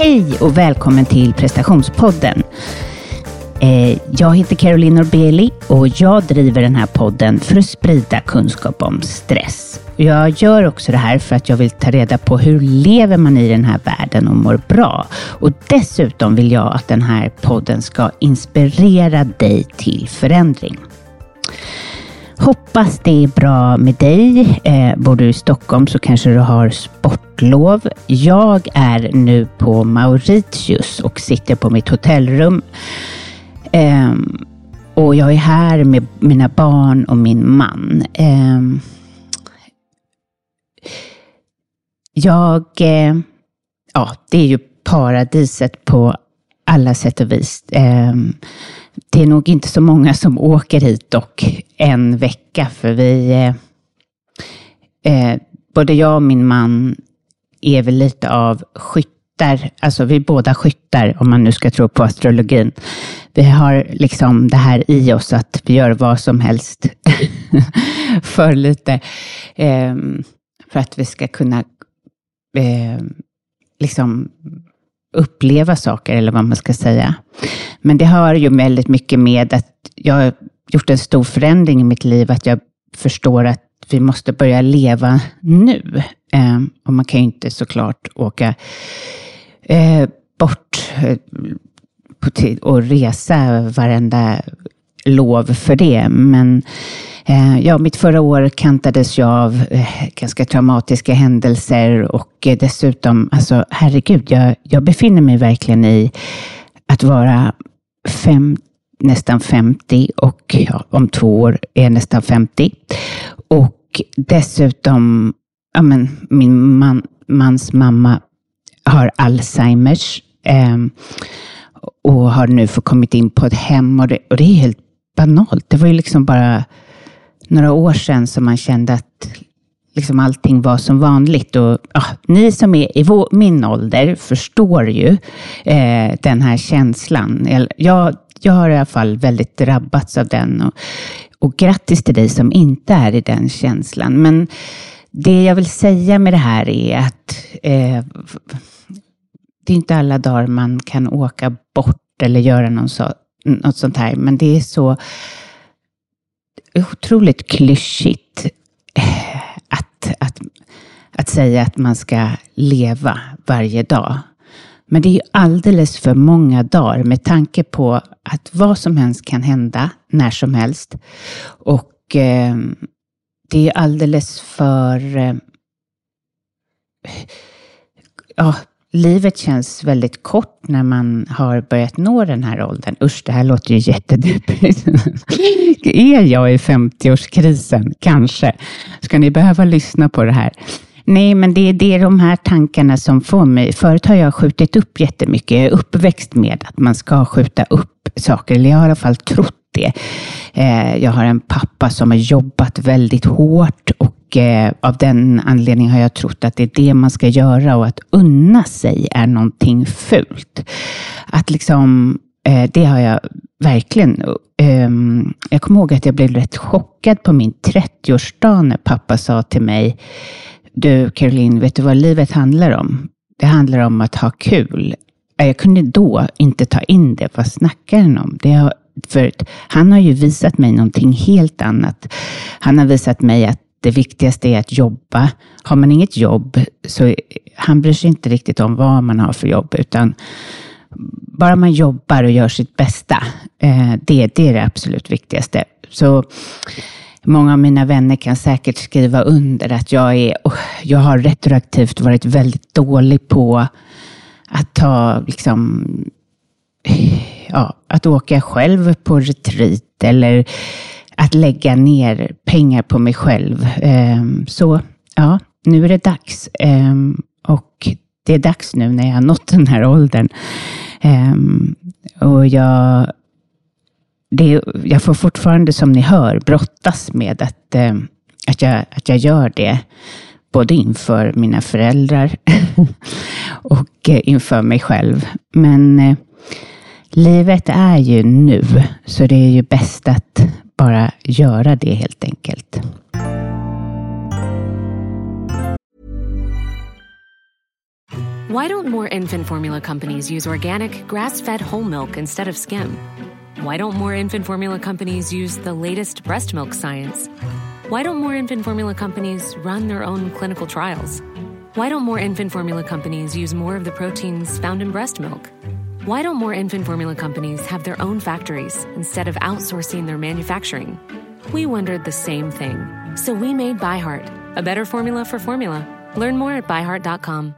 Hej och välkommen till prestationspodden. Eh, jag heter Caroline Norbeli och jag driver den här podden för att sprida kunskap om stress. Jag gör också det här för att jag vill ta reda på hur lever man i den här världen och mår bra. Och dessutom vill jag att den här podden ska inspirera dig till förändring. Hoppas det är bra med dig. Eh, bor du i Stockholm så kanske du har sportlov. Jag är nu på Mauritius och sitter på mitt hotellrum. Eh, och jag är här med mina barn och min man. Ehm, eh, jag, ja, det är ju paradiset på alla sätt och vis. Ehm, det är nog inte så många som åker hit dock en vecka, för vi, eh, eh, både jag och min man är väl lite av skyttar, alltså vi är båda skyttar om man nu ska tro på astrologin. Vi har liksom det här i oss att vi gör vad som helst för lite, eh, för att vi ska kunna eh, liksom uppleva saker, eller vad man ska säga. Men det har ju väldigt mycket med att jag har gjort en stor förändring i mitt liv, att jag förstår att vi måste börja leva nu. Eh, och man kan ju inte såklart åka eh, bort eh, och resa varenda lov för det. Men Eh, ja, mitt förra år kantades jag av eh, ganska traumatiska händelser och eh, dessutom, alltså herregud, jag, jag befinner mig verkligen i att vara fem, nästan 50 och ja, om två år är jag nästan 50. Och dessutom, ja, men, min man, mans mamma har Alzheimers eh, och har nu fått kommit in på ett hem och det, och det är helt banalt. Det var ju liksom bara några år sedan som man kände att liksom allting var som vanligt. Och, ja, ni som är i vår, min ålder förstår ju eh, den här känslan. Jag, jag har i alla fall väldigt drabbats av den. Och, och grattis till dig som inte är i den känslan. Men det jag vill säga med det här är att eh, det är inte alla dagar man kan åka bort eller göra någon så, något sånt här. Men det är så otroligt klyschigt eh, att, att, att säga att man ska leva varje dag. Men det är alldeles för många dagar med tanke på att vad som helst kan hända när som helst. Och eh, det är alldeles för... Eh, ja, livet känns väldigt kort när man har börjat nå den här åldern. Usch, det här låter ju jättedeppigt. är jag i 50-årskrisen? Kanske. Ska ni behöva lyssna på det här? Nej, men det, det är de här tankarna som får mig. Förut har jag skjutit upp jättemycket. Jag är uppväxt med att man ska skjuta upp saker, eller jag har i alla fall trott det. Eh, jag har en pappa som har jobbat väldigt hårt och eh, av den anledningen har jag trott att det är det man ska göra och att unna sig är någonting fult. Att liksom, eh, det har jag verkligen. Ehm, jag kommer ihåg att jag blev rätt chockad på min 30-årsdag när pappa sa till mig, du Caroline, vet du vad livet handlar om? Det handlar om att ha kul. Jag kunde då inte ta in det. Vad snackar han om? Det har, för han har ju visat mig någonting helt annat. Han har visat mig att det viktigaste är att jobba. Har man inget jobb så han bryr sig inte riktigt om vad man har för jobb, utan bara man jobbar och gör sitt bästa, eh, det, det är det absolut viktigaste. Så Många av mina vänner kan säkert skriva under att jag, är, jag har retroaktivt varit väldigt dålig på att ta, liksom, ja, att åka själv på retreat eller att lägga ner pengar på mig själv. Ehm, så ja, nu är det dags. Ehm, och det är dags nu när jag har nått den här åldern. Ehm, och jag det, jag får fortfarande, som ni hör, brottas med att, att, jag, att jag gör det. Både inför mina föräldrar och eh, inför mig själv. Men eh, livet är ju nu, så det är ju bäst att bara göra det helt enkelt. Why don't more infant formula companies use organic, grass fed whole milk instead of skim? Why don't more infant formula companies use the latest breast milk science? Why don't more infant formula companies run their own clinical trials? Why don't more infant formula companies use more of the proteins found in breast milk? Why don't more infant formula companies have their own factories instead of outsourcing their manufacturing? We wondered the same thing. So we made ByHeart, a better formula for formula. Learn more at byheart.com.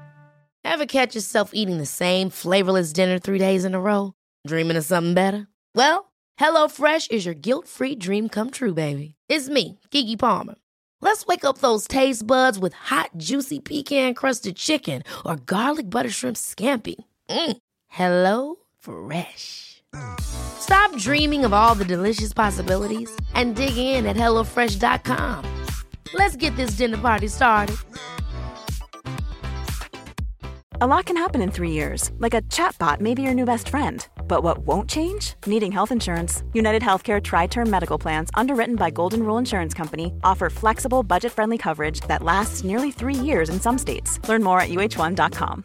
Ever catch yourself eating the same flavorless dinner three days in a row? Dreaming of something better? Well, HelloFresh is your guilt free dream come true, baby. It's me, Gigi Palmer. Let's wake up those taste buds with hot, juicy pecan crusted chicken or garlic butter shrimp scampi. Mm. Hello Fresh. Stop dreaming of all the delicious possibilities and dig in at HelloFresh.com. Let's get this dinner party started. A lot can happen in three years, like a chatbot may be your new best friend. But what won't change? Needing health insurance. United Healthcare Tri Term Medical Plans, underwritten by Golden Rule Insurance Company, offer flexible, budget friendly coverage that lasts nearly three years in some states. Learn more at uh1.com.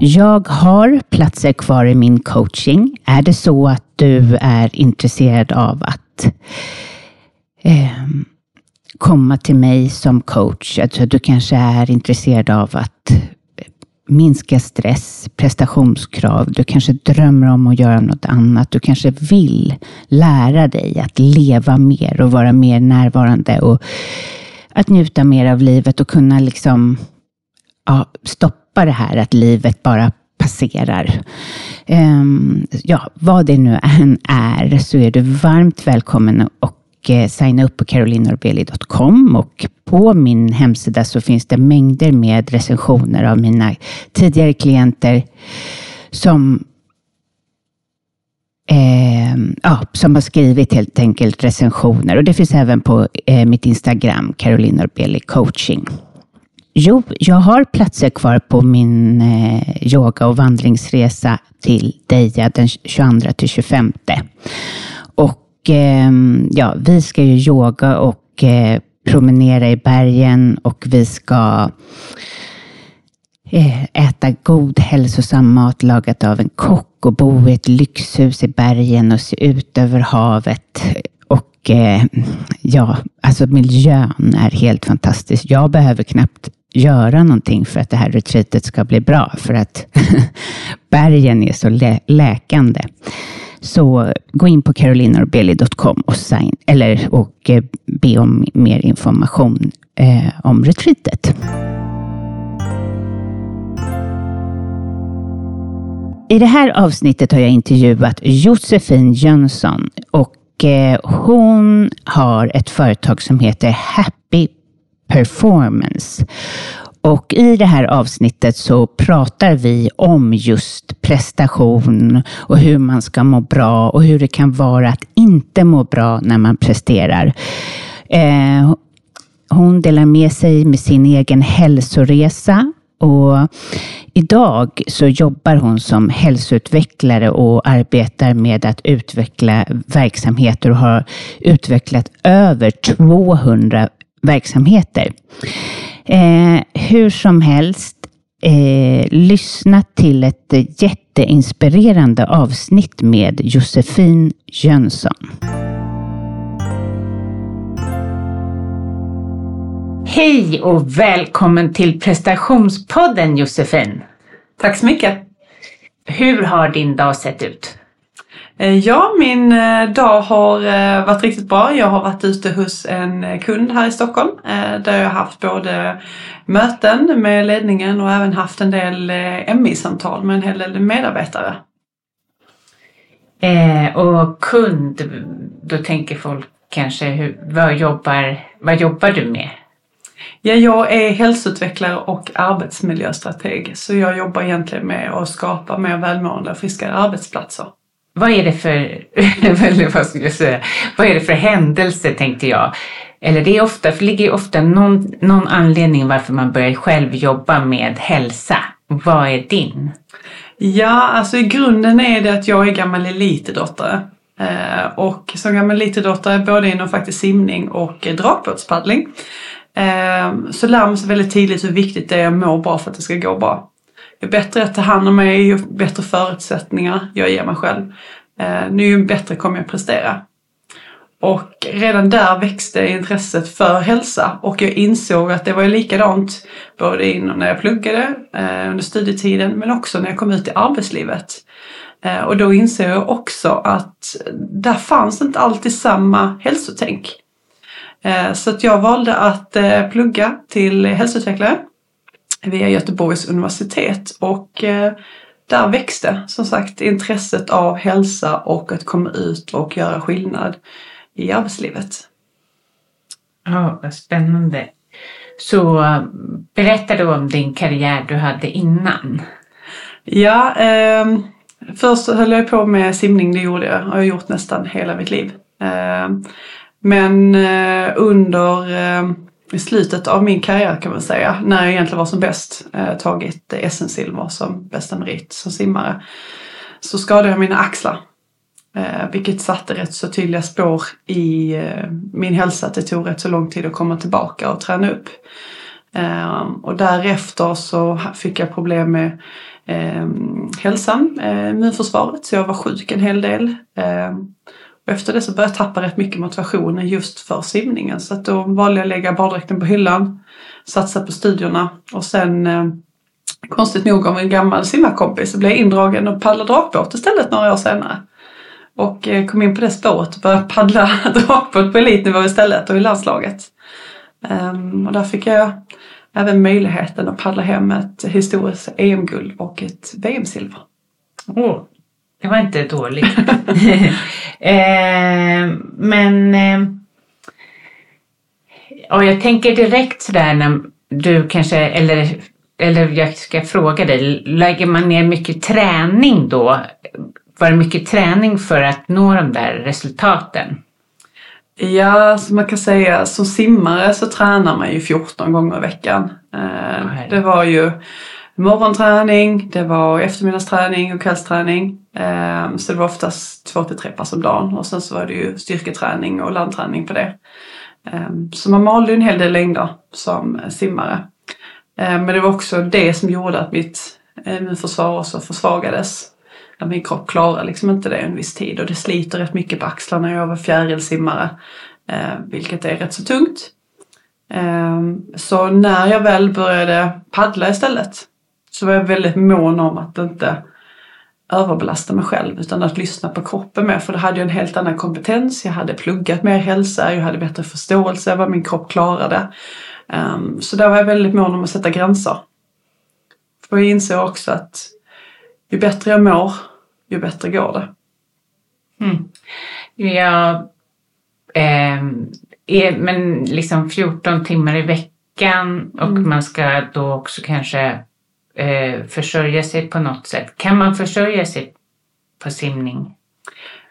Jag har platser kvar i min coaching. Är det så att du är intresserad av att eh, komma till mig som coach, alltså du kanske är intresserad av att minska stress, prestationskrav, du kanske drömmer om att göra något annat, du kanske vill lära dig att leva mer och vara mer närvarande och att njuta mer av livet och kunna liksom ja, stoppa det här att livet bara passerar. Um, ja, vad det nu än är så är du varmt välkommen och eh, signa upp på carolinorbeli.com och på min hemsida så finns det mängder med recensioner av mina tidigare klienter som Eh, ja, som har skrivit helt enkelt recensioner och det finns även på eh, mitt Instagram, Caroline Norbeli coaching. Jo, jag har platser kvar på min eh, yoga och vandringsresa till Deja den 22 till 25. Och eh, ja, vi ska ju yoga och eh, promenera i bergen och vi ska eh, äta god hälsosam mat lagat av en kock och bo i ett lyxhus i bergen och se ut över havet. Eh, ja, alltså miljön är helt fantastisk. Jag behöver knappt göra någonting för att det här retreatet ska bli bra, för att bergen är så lä läkande. Så gå in på carolinorbeli.com och, sign, eller, och eh, be om mer information eh, om retreatet. I det här avsnittet har jag intervjuat Josefin Jönsson och Eh, hon har ett företag som heter Happy performance. Och i det här avsnittet så pratar vi om just prestation och hur man ska må bra och hur det kan vara att inte må bra när man presterar. Eh, hon delar med sig med sin egen hälsoresa och idag så jobbar hon som hälsoutvecklare och arbetar med att utveckla verksamheter och har utvecklat över 200 verksamheter. Eh, hur som helst, eh, lyssna till ett jätteinspirerande avsnitt med Josefin Jönsson. Hej och välkommen till prestationspodden Josefin. Tack så mycket. Hur har din dag sett ut? Eh, ja, min eh, dag har eh, varit riktigt bra. Jag har varit ute hos en kund här i Stockholm där jag har haft både möten med ledningen och även haft en del MI-samtal med en hel del medarbetare. Eh, och kund, då tänker folk kanske, hur, vad, jobbar, vad jobbar du med? Ja, jag är hälsoutvecklare och arbetsmiljöstrateg. Så jag jobbar egentligen med att skapa mer välmående och friskare arbetsplatser. Vad är det för, vad ska jag säga, vad är det för händelse tänkte jag? Eller det är ofta, för det ligger ofta någon, någon anledning varför man börjar själv jobba med hälsa. Vad är din? Ja, alltså i grunden är det att jag är gammal elitidrottare. Eh, och som gammal elitidrottare både inom faktiskt simning och dragbåtspaddling eh, Ehm, så lär man sig väldigt tidigt hur viktigt det är att må bra för att det ska gå bra. Ju bättre jag tar hand om mig, ju bättre förutsättningar jag ger mig själv, eh, ju bättre kommer jag prestera. Och redan där växte intresset för hälsa och jag insåg att det var likadant både när jag pluggade eh, under studietiden men också när jag kom ut i arbetslivet. Eh, och då insåg jag också att där fanns inte alltid samma hälsotänk. Eh, så att jag valde att eh, plugga till hälsoutvecklare via Göteborgs universitet och eh, där växte som sagt intresset av hälsa och att komma ut och göra skillnad i arbetslivet. Ja, vad spännande. Så berätta då om din karriär du hade innan. Ja, eh, först höll jag på med simning, det gjorde jag och jag har gjort nästan hela mitt liv. Eh, men eh, under eh, i slutet av min karriär kan man säga, när jag egentligen var som bäst, eh, tagit SM-silver som bästa merit som simmare, så skadade jag mina axlar. Eh, vilket satte rätt så tydliga spår i eh, min hälsa, att det tog rätt så lång tid att komma tillbaka och träna upp. Eh, och därefter så fick jag problem med eh, hälsan, eh, immunförsvaret, så jag var sjuk en hel del. Ehm, och efter det så började jag tappa rätt mycket motivationen just för simningen. Så att då valde jag att lägga baddräkten på hyllan, satsa på studierna och sen eh, konstigt nog av en gammal simmarkompis så blev jag indragen och paddlade drakbåt istället några år senare. Och eh, kom in på det spåret och började paddla drakbåt på elitnivå istället och i landslaget. Um, och där fick jag även möjligheten att paddla hem ett historiskt EM-guld och ett VM-silver. Oh, det var inte dåligt. eh, men eh, jag tänker direkt sådär när du kanske, eller, eller jag ska fråga dig, lägger man ner mycket träning då? Var det mycket träning för att nå de där resultaten? Ja, så man kan säga som simmare så tränar man ju 14 gånger i veckan. Eh, det var ju morgonträning, det var eftermiddagsträning och kvällsträning. Ehm, så det var oftast två till tre pass om dagen och sen så var det ju styrketräning och landträning på det. Ehm, så man malde en hel del längder som simmare. Ehm, men det var också det som gjorde att mitt immunförsvar också försvagades min kropp klarar liksom inte det en viss tid och det sliter rätt mycket på axlarna. Jag var fjärilsimmare, vilket är rätt så tungt. Så när jag väl började paddla istället så var jag väldigt mån om att inte överbelasta mig själv utan att lyssna på kroppen mer för då hade jag en helt annan kompetens. Jag hade pluggat mer hälsa, jag hade bättre förståelse vad min kropp klarade. Um, så där var jag väldigt mån om att sätta gränser. För jag insåg också att ju bättre jag mår, ju bättre går det. Mm. Ja, eh, är, men liksom 14 timmar i veckan och mm. man ska då också kanske eh, försörja sig på något sätt. Kan man försörja sig på simning?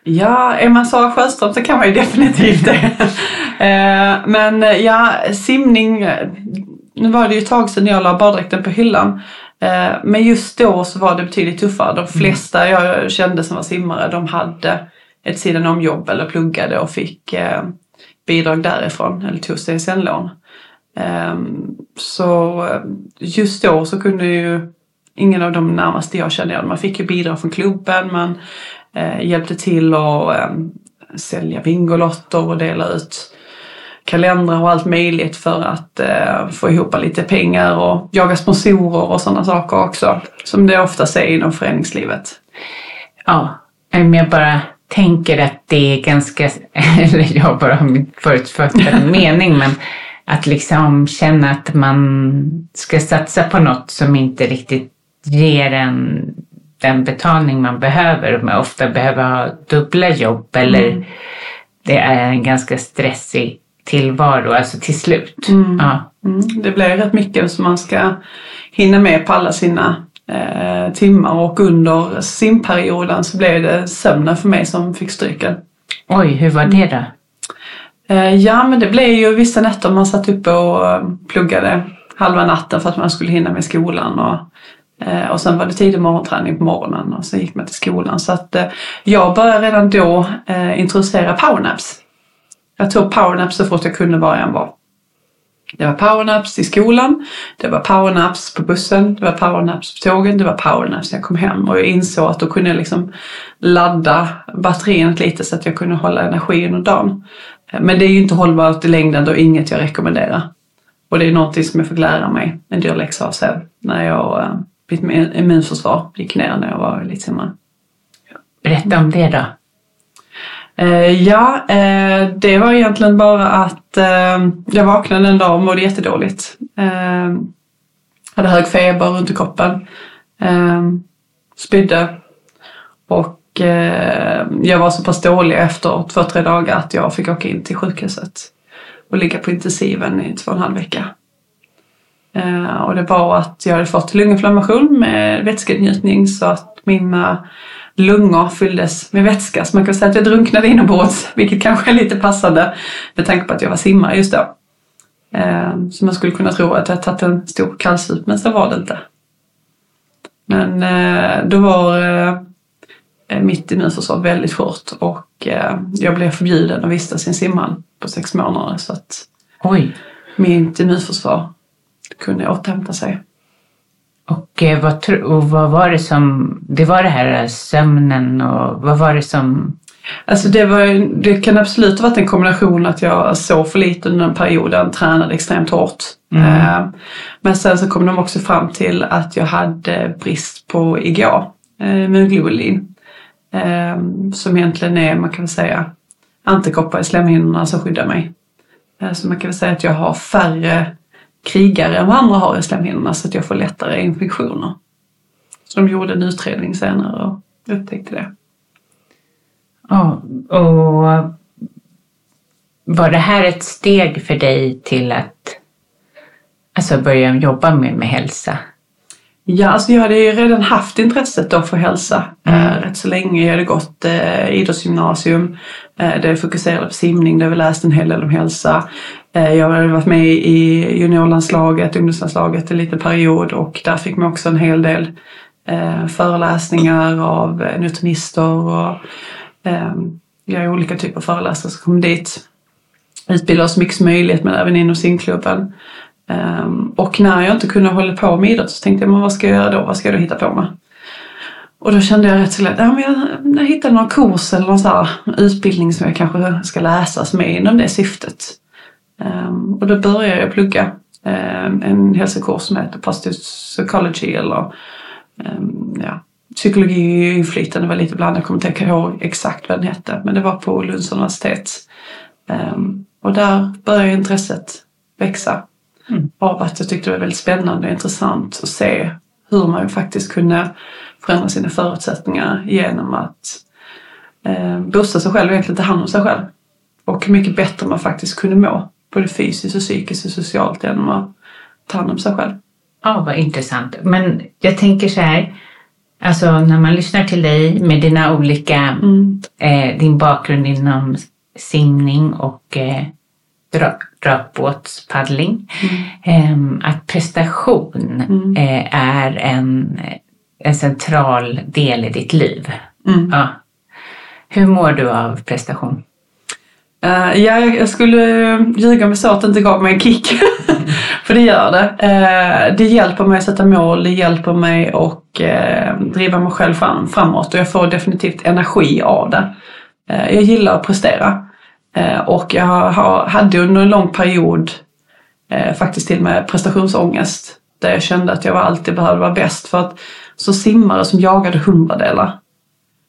Ja, är man Sara Sjöström så kan man ju definitivt det. eh, men ja, simning, nu var det ju ett tag sedan jag la baddräkten på hyllan. Eh, men just då så var det betydligt tuffare. De flesta jag kände som var simmare de hade ett sidan om jobb eller pluggade och fick eh, bidrag därifrån eller tog CSN-lån. Ehm, så eh, just då så kunde ju ingen av de närmaste jag kände, man fick ju bidrag från klubben, man hjälpte till att sälja Bingolotter och dela ut kalendrar och allt möjligt för att eh, få ihop lite pengar och jaga sponsorer och sådana saker också. Som det ofta är inom föreningslivet. Ja, jag bara tänker att det är ganska, eller jag bara har min förutfattade mening, men att liksom känna att man ska satsa på något som inte riktigt ger en den betalning man behöver och man ofta behöver ha dubbla jobb eller Mm. det är en ganska stressig tillvaro, alltså till slut. Mm. Ja. Mm, det blir rätt mycket som man ska hinna med på alla sina eh, timmar och under simperioden så blev det sömnen för mig som fick stryken. Oj, hur var det då? Eh, ja men det blev ju vissa nätter man satt uppe och eh, pluggade halva natten för att man skulle hinna med skolan och, eh, och sen var det tidig morgonträning på morgonen och sen gick man till skolan. Så att jag började redan då introducera powernaps. Jag tog powernaps så fort jag kunde var jag än var. Det var powernaps i skolan, det var powernaps på bussen, det var powernaps på tågen, det var powernaps när jag kom hem. Och jag insåg att då kunde jag liksom ladda batteriet lite så att jag kunde hålla energi under dagen. Men det är ju inte hållbart i längden då inget jag rekommenderar. Och det är någonting som jag fick lära mig en dyr läxa av sen när jag, eh, mitt immunförsvar gick ner när jag var elitsimmare. Berätta om det då. Eh, ja, eh, det var egentligen bara att jag vaknade en dag och mådde jättedåligt. Hade hög feber runt i kroppen. Spydde. Och eh, jag var så pass dålig efter två, tre dagar att jag fick åka in till sjukhuset och ligga på intensiven i två och en halv vecka. Eh, och det var att jag hade fått lunginflammation med vätskenjutning så att mina lungor fylldes med vätska. Så man kan säga att jag drunknade inombords, vilket kanske är lite passande med tanke på att jag var simmare just då. Eh, så man skulle kunna tro att jag tagit en stor kallsup, men så var det inte. Men eh, då var eh, eh, mitt immunförsvar väldigt skört och eh, jag blev förbjuden att vistas i en simhall på sex månader så att Oj. mitt immunförsvar kunde återhämta sig. Och, eh, vad, och vad var det som, det var det här sömnen och vad var det som, Alltså det, var, det kan absolut ha varit en kombination att jag sov för lite under den perioden, tränade extremt hårt. Eh, Men sen så kom de också fram till att jag hade brist på IGA, immunglobulin. Eh, som egentligen är, man kan väl säga, antikroppar i slemhinnorna som skyddar mig. Eh, så man kan väl säga att jag har färre krigare än vad andra har i slemhinnorna så att jag får lättare infektioner. Så de gjorde en utredning senare och upptäckte det. ja, och var det här ett steg för dig till att alltså börja jobba mer med hälsa? Ja, alltså jag hade ju redan haft intresset då för hälsa eh, rätt så länge. Jag hade gått eh, idrottsgymnasium eh, där jag fokuserade på simning, där vi läste en hel del om hälsa. Eh, jag hade varit med i juniorlandslaget, ungdomslandslaget en liten period och där fick man också en hel del eh, föreläsningar av eh, nutritionister och eh, ja, olika typer av föreläsare som kom dit. Utbilda oss mycket som möjligt men även inom simklubben. Um, och när jag inte kunde hålla på med idrott så tänkte jag, men vad ska jag göra då? Vad ska jag då hitta på med? Och då kände jag rätt så lätt, ja, men jag, jag hittade någon kurs eller någon så här utbildning som jag kanske ska läsa som är inom det syftet. Um, och då började jag plugga um, en hälsokurs som heter Positive Psychology eller ja, psykologi och inflytande var lite blandat. Jag kommer inte ihåg exakt vad den hette men det var på Lunds universitet. Och där började intresset växa av att jag tyckte det var väldigt spännande och intressant att se hur man faktiskt kunde förändra sina förutsättningar genom att eh, boosta sig själv och egentligen ta hand om sig själv. Och hur mycket bättre man faktiskt kunde må, både fysiskt och psykiskt och socialt genom att ta hand om sig själv. Ja, vad intressant. Men jag tänker så här, alltså när man lyssnar till dig med dina olika, eh, din bakgrund inom simning och eh, dra, dragbåtspaddling, ehm, att prestation eh, är en, en central del i ditt liv. Ja. Hur mår du av prestation? Eh, ja, jag skulle ljuga om jag sa att det inte gav mig en kick. För det gör det. Eh, det hjälper mig att sätta mål, det hjälper mig att eh, driva mig själv fram, framåt och jag får definitivt energi av det. Jag gillar att prestera. Eh, och jag hade under en lång period eh, faktiskt till och med prestationsångest. Där jag kände att jag alltid behövde vara bäst. För att så simmare som jagade hundradelar.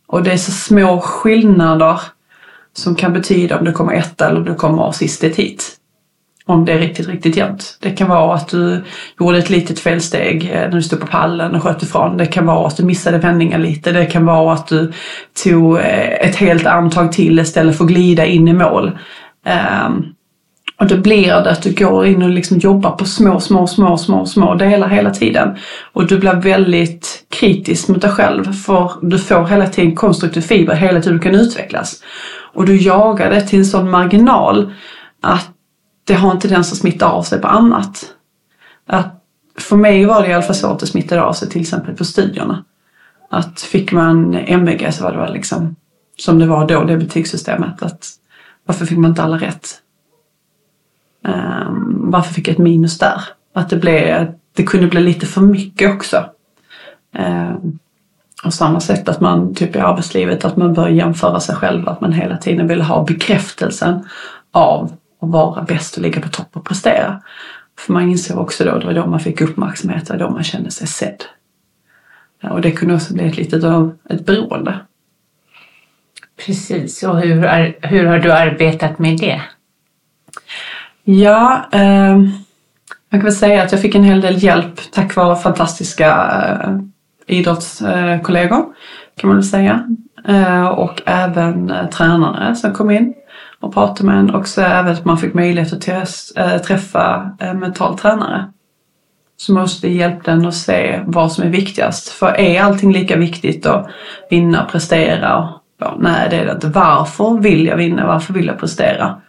Och det är så små skillnader som kan betyda om du kommer etta eller om du kommer sist i ett hit om det är riktigt, riktigt jämnt. Det kan vara att du gjorde ett litet felsteg eh, när du stod på pallen och sköt ifrån. Det kan vara att du missade vändningen lite. Det kan vara att du tog eh, ett helt armtag till istället för att glida in i mål. Um, och då blir det att du går in och liksom jobbar på små, små, små, små, små delar hela tiden. Och du blir väldigt kritisk mot dig själv för du får hela tiden konstruktiv fiber hela tiden du kan utvecklas. Och du jagar det till en sån marginal att det har en tendens att smitta av sig på annat. Att för mig var det i alla fall så att det smittade av sig till exempel på studierna. Att fick man MVG så var det väl liksom som det var då, det betygssystemet. Att varför fick man inte alla rätt? Um, varför fick jag ett minus där? Att det, blev, det kunde bli lite för mycket också. Um, och samma sätt att man typ i arbetslivet att man börjar jämföra sig själv, att man hela tiden vill ha bekräftelsen av att vara bäst och ligga på topp och prestera. För man insåg också då, det var då man fick uppmärksamhet, det var då man kände sig sedd. Och det kunde också bli ett litet av ett beroende. Precis, och hur, är, hur har du arbetat med det? Ja, eh, jag kan väl säga att jag fick en hel del hjälp tack vare fantastiska eh, idrottskollegor kan man väl säga. Eh, och även eh, tränare som kom in och prata med en och så även att man fick möjlighet att eh, träffa en mental tränare. Så måste vi hjälpa den att se vad som är viktigast. För är allting lika viktigt att vinna, prestera? Ja, nej, det är det inte. Varför vill jag vinna? Varför vill jag prestera?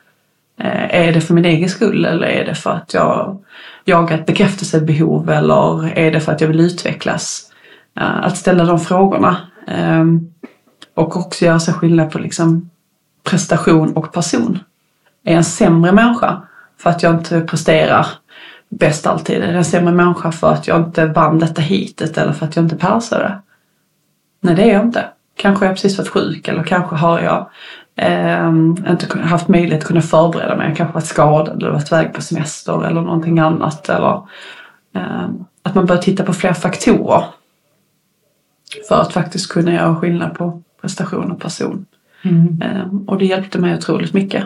Eh, är det för min egen skull eller är det för att jag jagar ett bekräftelsebehov eller är det för att jag vill utvecklas? Att ställa de frågorna. Ehm, och också göra sig skillnad på liksom prestation och person. Är jag en sämre människa för att jag inte presterar bäst alltid? Är jag en sämre människa för att jag inte vann detta hitet eller för att jag inte persade? Nej, det är jag inte. Kanske har jag precis varit sjuk eller kanske har jag eh, inte haft möjlighet att kunna förbereda mig. Jag kanske varit skadad eller varit iväg på semester eller någonting annat. Eller, eh, att man börjar titta på fler faktorer för att faktiskt kunna göra skillnad på prestation och person. Mm. Ehm, och det hjälpte mig otroligt mycket.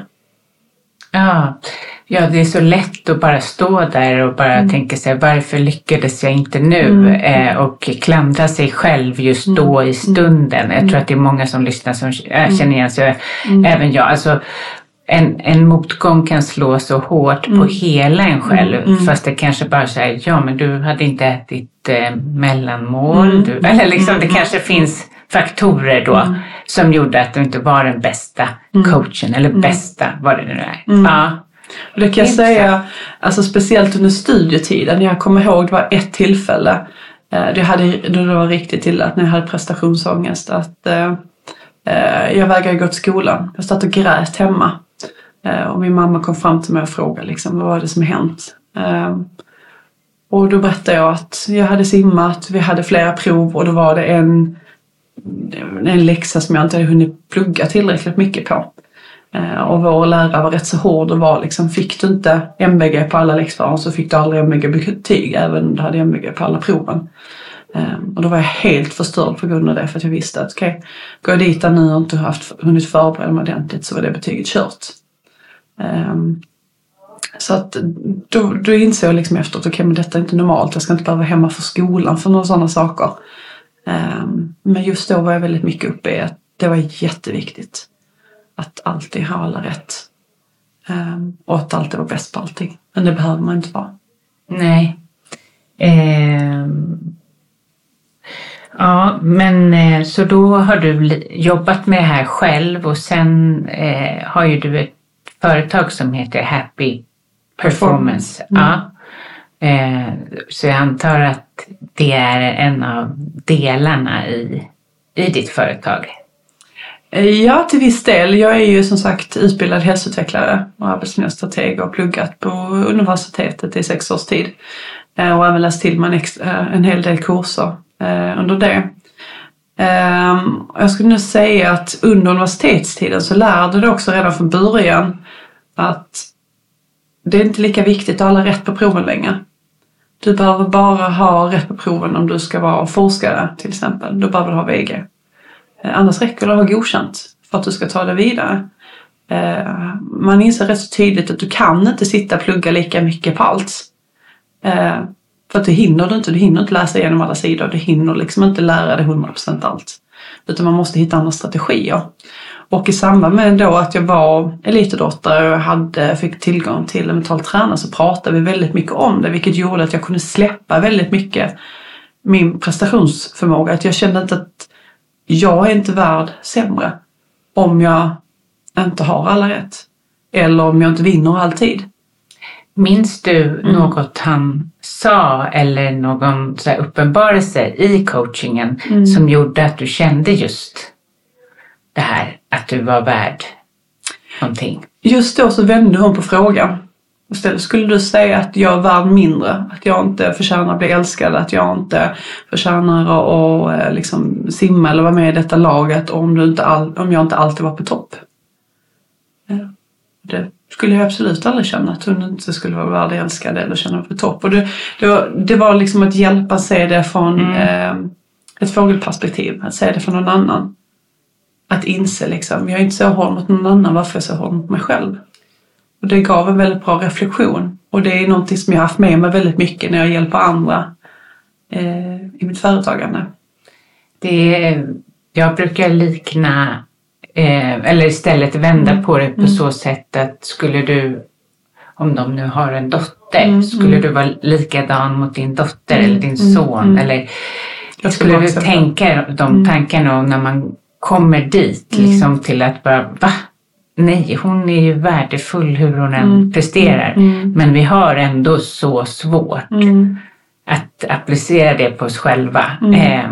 Ja. ja, det är så lätt att bara stå där och bara mm. tänka sig varför lyckades jag inte nu? Mm. Eh, och klandra sig själv just då mm. i mm. stunden. Jag tror att det är många som lyssnar som äh, känner igen sig, även jag. Alltså, en, en motgång kan slå så hårt på hela en själv fast det kanske bara säger ja men du hade inte ätit eh, mellanmål. Du, eller liksom det kanske finns faktorer då mm. som gjorde att du inte var den bästa mm. coachen eller mm. bästa vad det nu är. Mm. Ja. Och det kan jag säga, alltså speciellt under studietiden, jag kommer ihåg det var ett tillfälle eh, det, hade, det var riktigt illa när jag hade prestationsångest att eh, eh, jag vägrade gå till skolan. Jag satt och grät hemma. Eh, och min mamma kom fram till mig och frågade liksom, vad var det som hänt? Eh, och då berättade jag att jag hade simmat, vi hade flera prov och då var det en en läxa som jag inte har hunnit plugga tillräckligt mycket på. Eh, och vår lärare var rätt så hård och var liksom, fick du inte MVG på alla läxor så fick du aldrig MVG-betyg även om du hade MVG på alla proven. Ehm, och då var jag helt förstörd på grund av det för att jag visste att okej, okay, går jag dit nu och inte haft, hunnit förbereda mig ordentligt så var det betyget kört. Ehm, så att då, då insåg jag liksom efteråt, okej okay, men detta är inte normalt, jag ska inte behöva vara hemma för skolan för några sådana saker. Ehm, men just då var jag väldigt mycket uppe i att det var jätteviktigt att alltid ha alla rätt. Ehm, och att alltid vara bäst på allting. Men det behöver man inte vara. Nej. Ehm. Ja, men eh, så då har du jobbat med det här själv och sen eh, har ju du ett företag som heter Happy Performance. Mm. Ja. Eh, så jag antar att det är en av delarna i, i ditt företag. Eh, ja, till viss del. Jag är ju som sagt utbildad hälsoutvecklare och arbetsmiljöstrateg och har pluggat på universitetet i sex års tid. Eh, och även läst till mig en, eh, en hel del kurser eh, under det. Ehm, jag skulle nu säga att under universitetstiden så lärde du också redan från början att det är inte lika viktigt att alla rätt på proven längre. Du behöver bara ha rätt på proven om du ska vara forskare till exempel. Då behöver du ha VG. Eh, annars räcker det att ha godkänt för att du ska ta det vidare. Eh, man inser rätt så tydligt att du kan inte sitta och plugga lika mycket på allt. Eh, för att det hinner du inte. Du hinner inte läsa igenom alla sidor. Du hinner liksom inte lära dig 100% allt. Utan man måste hitta andra strategier. Och i samband med då att jag var elitidrottare och hade, fick tillgång till en mental tränare så pratade vi väldigt mycket om det. Vilket gjorde att jag kunde släppa väldigt mycket min prestationsförmåga. Att jag kände inte att jag är inte värd sämre om jag inte har alla rätt. Eller om jag inte vinner alltid. Minns du mm. något han sa eller någon så uppenbarelse i coachingen mm. som gjorde att du kände just det här att du var värd någonting? Just då så vände hon på frågan. Istället skulle du säga att jag är värd mindre, att jag inte förtjänar att bli älskad, att jag inte förtjänar att eh, liksom simma eller vara med i detta laget om, du inte all, om jag inte alltid var på topp. Det skulle jag absolut aldrig känna, att hon inte skulle vara värdeälskad eller känna på topp. Och det, det, var, det var liksom att hjälpa se det från mm. eh, ett fågelperspektiv, att se det från någon annan. Att inse liksom, jag är inte så hård mot någon annan, varför är jag så hård mot mig själv? Och det gav en väldigt bra reflektion. Och det är någonting som jag har haft med mig väldigt mycket när jag hjälper andra eh, i mitt företagande. Det, jag brukar likna Eh, eller istället vända mm. på det på mm. så sätt att skulle du, om de nu har en dotter, mm. skulle mm. du vara likadan mot din dotter eller din mm. son? Eller skulle du tänka de tankarna när man kommer dit liksom till att bara, va? Nej, hon är ju värdefull hur hon än presterar. Men vi har ändå så svårt att applicera det på oss själva. Eh,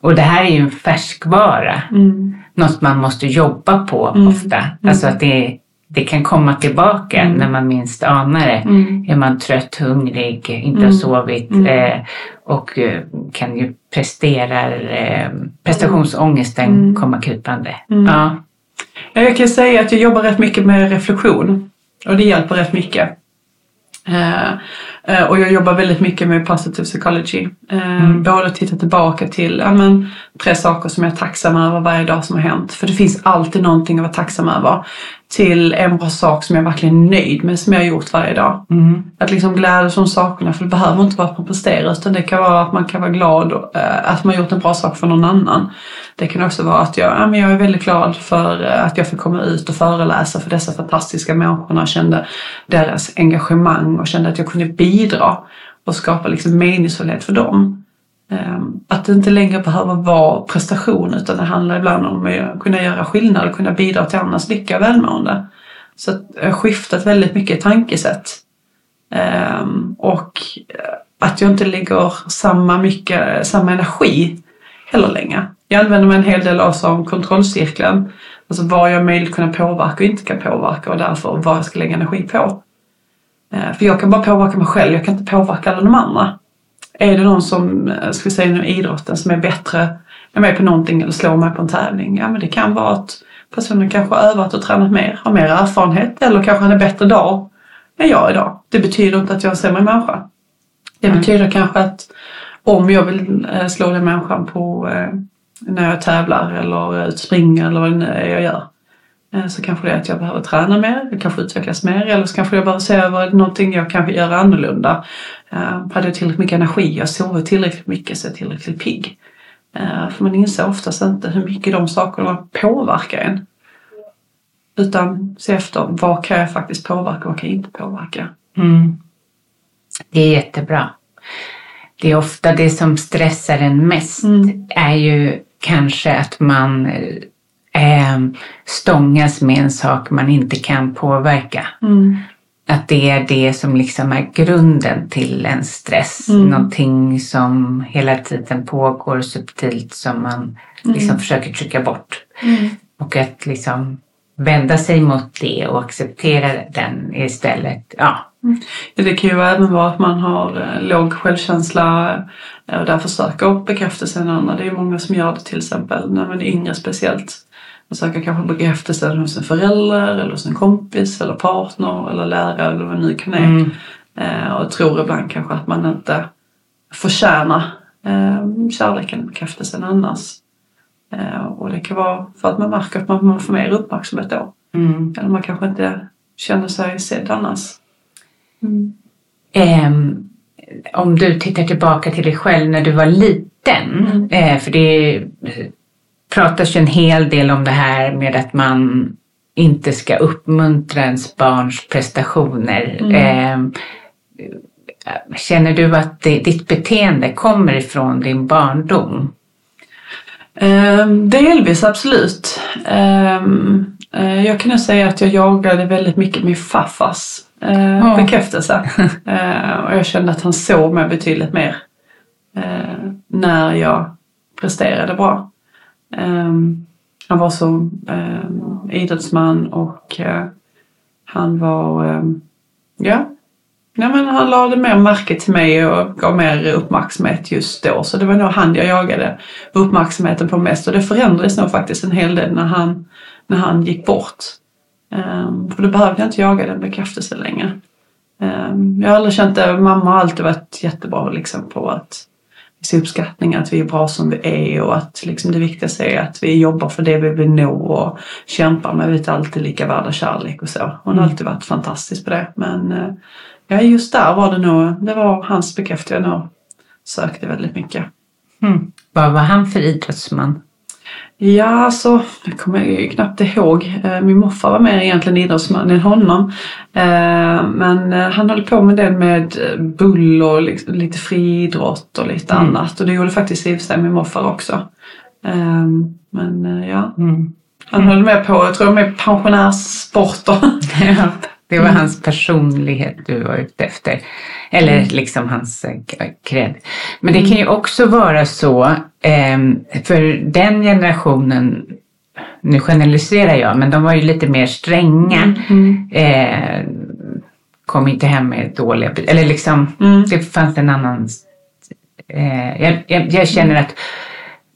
och det här är ju en färskvara. Mm något man måste jobba på mm. ofta. Mm. Alltså att det, det kan komma tillbaka mm. när man minst anar det. Mm. Är man trött, hungrig, inte har mm. sovit mm. eh, och eh, kan ju prestera, eh, prestationsångesten komma krypande. Ja. Jag kan säga att jag jobbar rätt mycket med reflektion och det hjälper rätt mycket. Eh, eh, och jag jobbar väldigt mycket med positive psychology. Eh, mm. Både att titta tillbaka till ja, men, tre saker som jag är tacksam över varje dag som har hänt. För det finns alltid någonting att vara tacksam över till en bra sak som jag verkligen är nöjd med som jag har gjort varje dag. Mm. Att liksom glädjas om sakerna för det behöver inte vara att man presterar utan det kan vara att man kan vara glad och, äh, att man gjort en bra sak för någon annan. Det kan också vara att jag, ja, men jag är väldigt glad för äh, att jag fick komma ut och föreläsa för dessa fantastiska människorna och kände deras engagemang och kände att jag kunde bidra och skapa liksom meningsfullhet för dem. Ehm, att det inte längre behöver vara prestation utan det handlar ibland om att kunna göra skillnad och kunna bidra till andras lycka och välmående. Så jag har eh, skiftat väldigt mycket i tankesätt. Ehm, och eh, att jag inte lägger samma, mycket, samma energi heller längre. Jag använder mig en hel del av som kontrollcirkeln. Alltså vad jag möjligt kunna påverka och inte kan påverka och därför vad jag ska lägga energi på. Ehm, för jag kan bara påverka mig själv, jag kan inte påverka alla de andra. Är det någon som, eh, ska vi säga inom idrotten, som är bättre, är med på någonting eller slår mig på en tävling? Ja men det kan vara att personen kanske har övat och tränat mer, har mer erfarenhet eller kanske han är bättre dag än jag idag. Det betyder inte att jag är en sämre människa. Det mm. betyder kanske att om jag vill eh, slå den människan på eh, när jag tävlar eller springer eller vad det nu är jag gör så kanske det är att jag behöver träna mer, jag kanske utvecklas mer eller så kanske jag behöver se över någonting jag kanske gör annorlunda. Uh, hade jag tillräckligt mycket energi, jag sovit tillräckligt mycket så jag är tillräckligt pigg. Uh, för man inser oftast inte hur mycket de sakerna påverkar en. Utan se efter vad kan jag faktiskt påverka och vad kan jag inte påverka. Mm. Det är jättebra. Det är ofta det som stressar en mest mm. är ju kanske att man eh, stångas med en sak man inte kan påverka. Mm. Att det är det som liksom är grunden till en stress. Mm. Någonting som hela tiden pågår subtilt som man liksom mm. försöker trycka bort. Mm. Och att liksom vända sig mot det och acceptera den istället. Ja. Mm. Det kan ju även vara att man har eh, låg självkänsla och därför söker bekräftelse än andra. Det är många som gör det till exempel är yngre speciellt. Man söker kanske bekräftelse hos en förälder eller hos en kompis eller partner eller lärare eller vad det nu kan är. Mm. Eh, och tror ibland kanske att man inte förtjänar eh, kärleken och bekräftelsen annars. Eh, och det kan vara för att man märker att man, man får mer uppmärksamhet då. Mm. Eller man kanske inte känner sig sedd annars. Mm. Um, om du tittar tillbaka till dig själv när du var liten, mm. eh, för det pratas ju en hel del om det här med att man inte ska uppmuntra ens barns prestationer. Mm. Eh, känner du att det, ditt beteende kommer ifrån din barndom? Eh, delvis absolut. Ehm, eh, jag kan nog säga att jag jagade väldigt mycket min farfars eh, bekräftelse. eh, och jag kände att han såg mig betydligt mer när jag presterade bra. Um, han var så um, ehm, idrottsman och uh, han var, um, ja, ja men han lade mer märke till mig och gav mer uppmärksamhet just då. Så det var nog han jag jagade uppmärksamheten på mest och det förändrades nog faktiskt en hel del när han, när han gick bort. Um, för då behövde jag inte jaga den bekräftelsen längre. Um, jag har aldrig känt det, mamma har alltid varit jättebra liksom på att uppskattning att vi är bra som vi är och att liksom det viktigaste är att vi jobbar för det vi vill nå och kämpar men vi är alltid lika värda kärlek och så. Hon har mm. alltid varit fantastisk på det men eh, ja, just där var det nog, det var hans bekräftelse jag nog sökte väldigt mycket. Mm. Vad var han för idrottsman? Ja, alltså, jag kommer knappt ihåg. Eh, min morfar var mer egentligen idrottsman än honom. Eh, men eh, han höll på med det med bull och lite friidrott och lite mm. annat. Och det gjorde faktiskt i och min morfar också. Men ja, mm. han höll med på, jag tror med pensionärssporter. Det var mm. hans personlighet du var ute efter. Eller mm. liksom hans cred. Men det kan ju också vara så, eh, för den generationen, nu generaliserar jag, men de var ju lite mer stränga. Mm. Eh, kom inte hem med dåliga eller liksom, mm. det fanns en annan eh, jag, jag, jag, känner att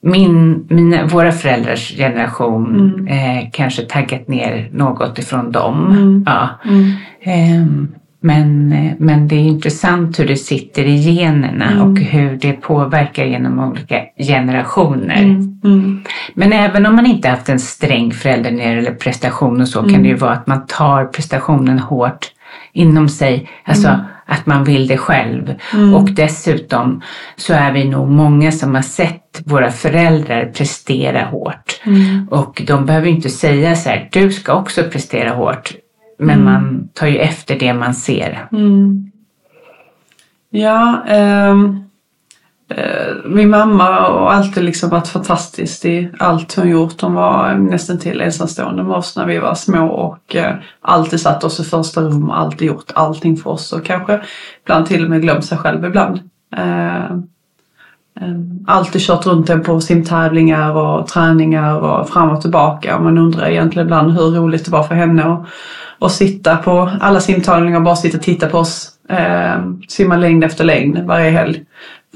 min, mina, våra föräldrars generation mm. eh, kanske taggat ner något ifrån dem. Mm. Ja. Mm. Eh, men, men det är intressant hur det sitter i generna mm. och hur det påverkar genom olika generationer. Mm. Mm. Men även om man inte haft en sträng förälder när det gäller prestation och så kan det ju vara att man tar prestationen hårt inom sig. Alltså att man vill det själv. Mm. Och dessutom så är vi nog många som har sett våra föräldrar prestera hårt. Mm. Och de behöver inte säga så här, du ska också prestera hårt. Men mm. man tar ju efter det man ser. Mm. Ja, um Eh, min mamma har alltid liksom varit fantastisk i allt hon gjort. Hon var nästan till ensamstående med oss när vi var små och eh, alltid satt oss i första rum och alltid gjort allting för oss och kanske ibland till och med glömt sig själv ibland. Eh, alltid kört runt en på simtävlingar och träningar och fram och tillbaka och man undrar egentligen ibland hur roligt det var för henne att, att sitta på alla simtävlingar och bara sitta och titta på oss. simma längd efter längd varje helg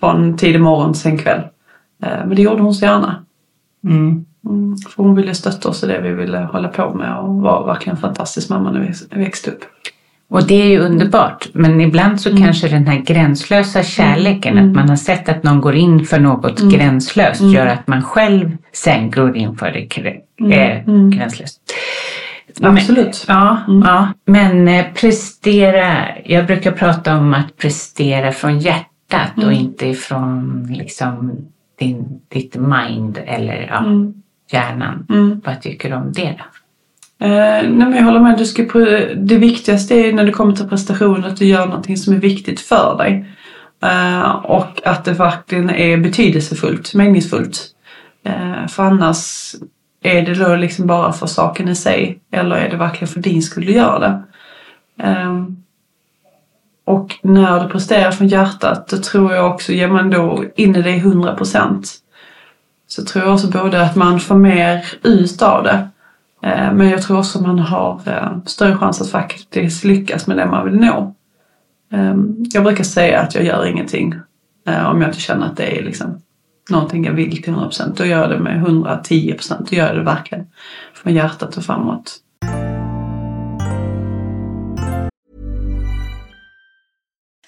från tidig morgon till sen kväll. Eh, men det gjorde hon så gärna. Mm. Mm, för hon ville stötta oss i det vi ville hålla på med och var verkligen en fantastisk mamma när vi växte upp. Och det är ju underbart, men ibland så mm. kanske den här gränslösa kärleken, mm. att man har sett att någon går in för något mm. gränslöst, mm. gör att man själv sen går in för det äh, gränslöst. Absolut. Men, ja, ja, men eh, prestera, jag brukar prata om att prestera från hjärtat hjärtat mm. och inte ifrån liksom din, ditt mind eller ja, mm. hjärnan. Mm. Vad tycker du om det då? Eh, nej men jag håller med. Du ska, det viktigaste är när det kommer till prestation att du gör någonting som är viktigt för dig. Eh, och att det verkligen är betydelsefullt, meningsfullt. Eh, för annars är det då liksom bara för saken i sig eller är det verkligen för din skull du gör det? Eh, och när du presterar från hjärtat, då tror jag också, ger man då in i det 100 procent, så tror jag också både att man får mer ut av det, eh, men jag tror också man har eh, större chans att faktiskt lyckas med det man vill nå. Ehm, jag brukar säga att jag gör ingenting eh, om jag inte känner att det är liksom någonting jag vill till 100 procent. Då gör jag det med 110 procent. Då gör jag det verkligen från hjärtat och framåt.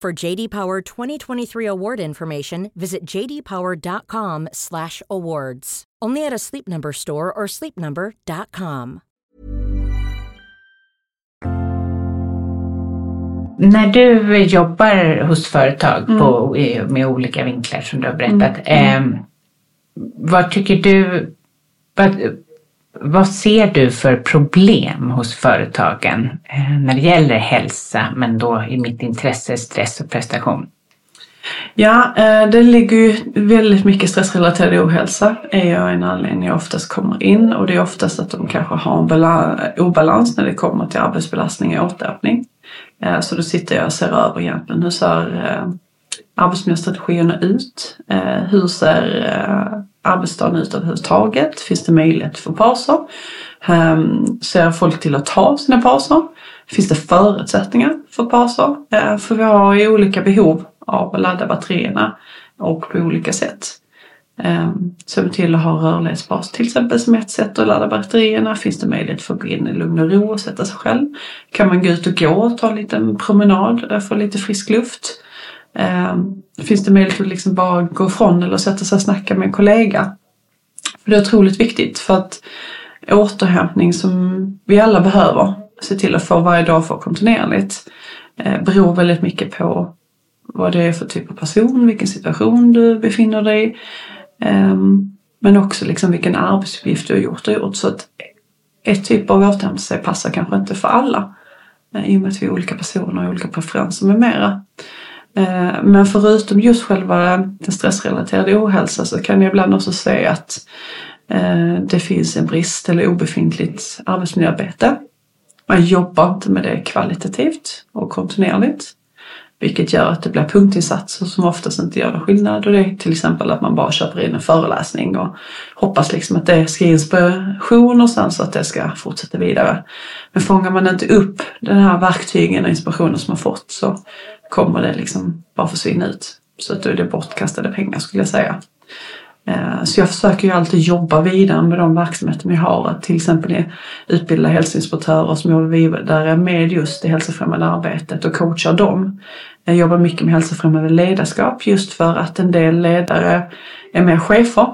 For JD Power 2023 award information, visit jdpower.com/awards. Only at a Sleep Number store or sleepnumber.com. När du jobbar hos företag på, med olika vinklar som du har berättat, eh, vad tycker du, vad, vad ser du för problem hos företagen eh, när det gäller hälsa, men då i mitt intresse stress och prestation? Ja, eh, det ligger ju väldigt mycket stressrelaterad ohälsa är ju en anledning jag oftast kommer in och det är oftast att de kanske har en obalans när det kommer till arbetsbelastning och återhämtning. Eh, så då sitter jag och ser över egentligen hur ser arbetsmiljöstrategierna ut? Hur ser arbetsdagen ut överhuvudtaget? Finns det möjlighet för pauser? Um, ser folk till att ta sina pauser? Finns det förutsättningar för pauser? Uh, för vi har ju olika behov av att ladda batterierna och på olika sätt. Ehm, um, vi till att ha rörlighetspaus till exempel som ett sätt att ladda batterierna. Finns det möjlighet för att gå in i lugn och ro och sätta sig själv? Kan man gå ut och gå och ta en liten promenad, och få lite frisk luft? Ehm, finns det möjlighet att liksom bara gå ifrån eller sätta sig och snacka med en kollega? För det är otroligt viktigt för att återhämtning som vi alla behöver se till att få varje dag för kontinuerligt eh, beror väldigt mycket på vad det är för typ av person, vilken situation du befinner dig i. Ehm, men också liksom vilken arbetsuppgift du har gjort och gjort. Så att ett typ av återhämtning passar kanske inte för alla. eh, I och med att vi är olika personer och olika preferenser med mera. Eh, men förutom just själva den stressrelaterade ohälsa så kan jag ibland också säga att eh, det finns en brist eller obefintligt arbetsmiljöarbete. Man jobbar inte med det kvalitativt och kontinuerligt. Vilket gör att det blir punktinsatser som oftast inte gör någon skillnad. Och det är till exempel att man bara köper in en föreläsning och hoppas liksom att det ska ge inspiration och sen så att det ska fortsätta vidare. Men fångar man inte upp den här verktygen och inspirationen som man fått så kommer det liksom bara försvinna ut. Så att då är det bortkastade pengar skulle jag säga. Eh, så jag försöker ju alltid jobba vidare med de verksamheter vi har. Att till exempel utbilda hälsoinspektörer som jobbar vidare med just det hälsofrämjande arbetet och coachar dem. Jag jobbar mycket med hälsofrämjande ledarskap just för att en del ledare är mer chefer.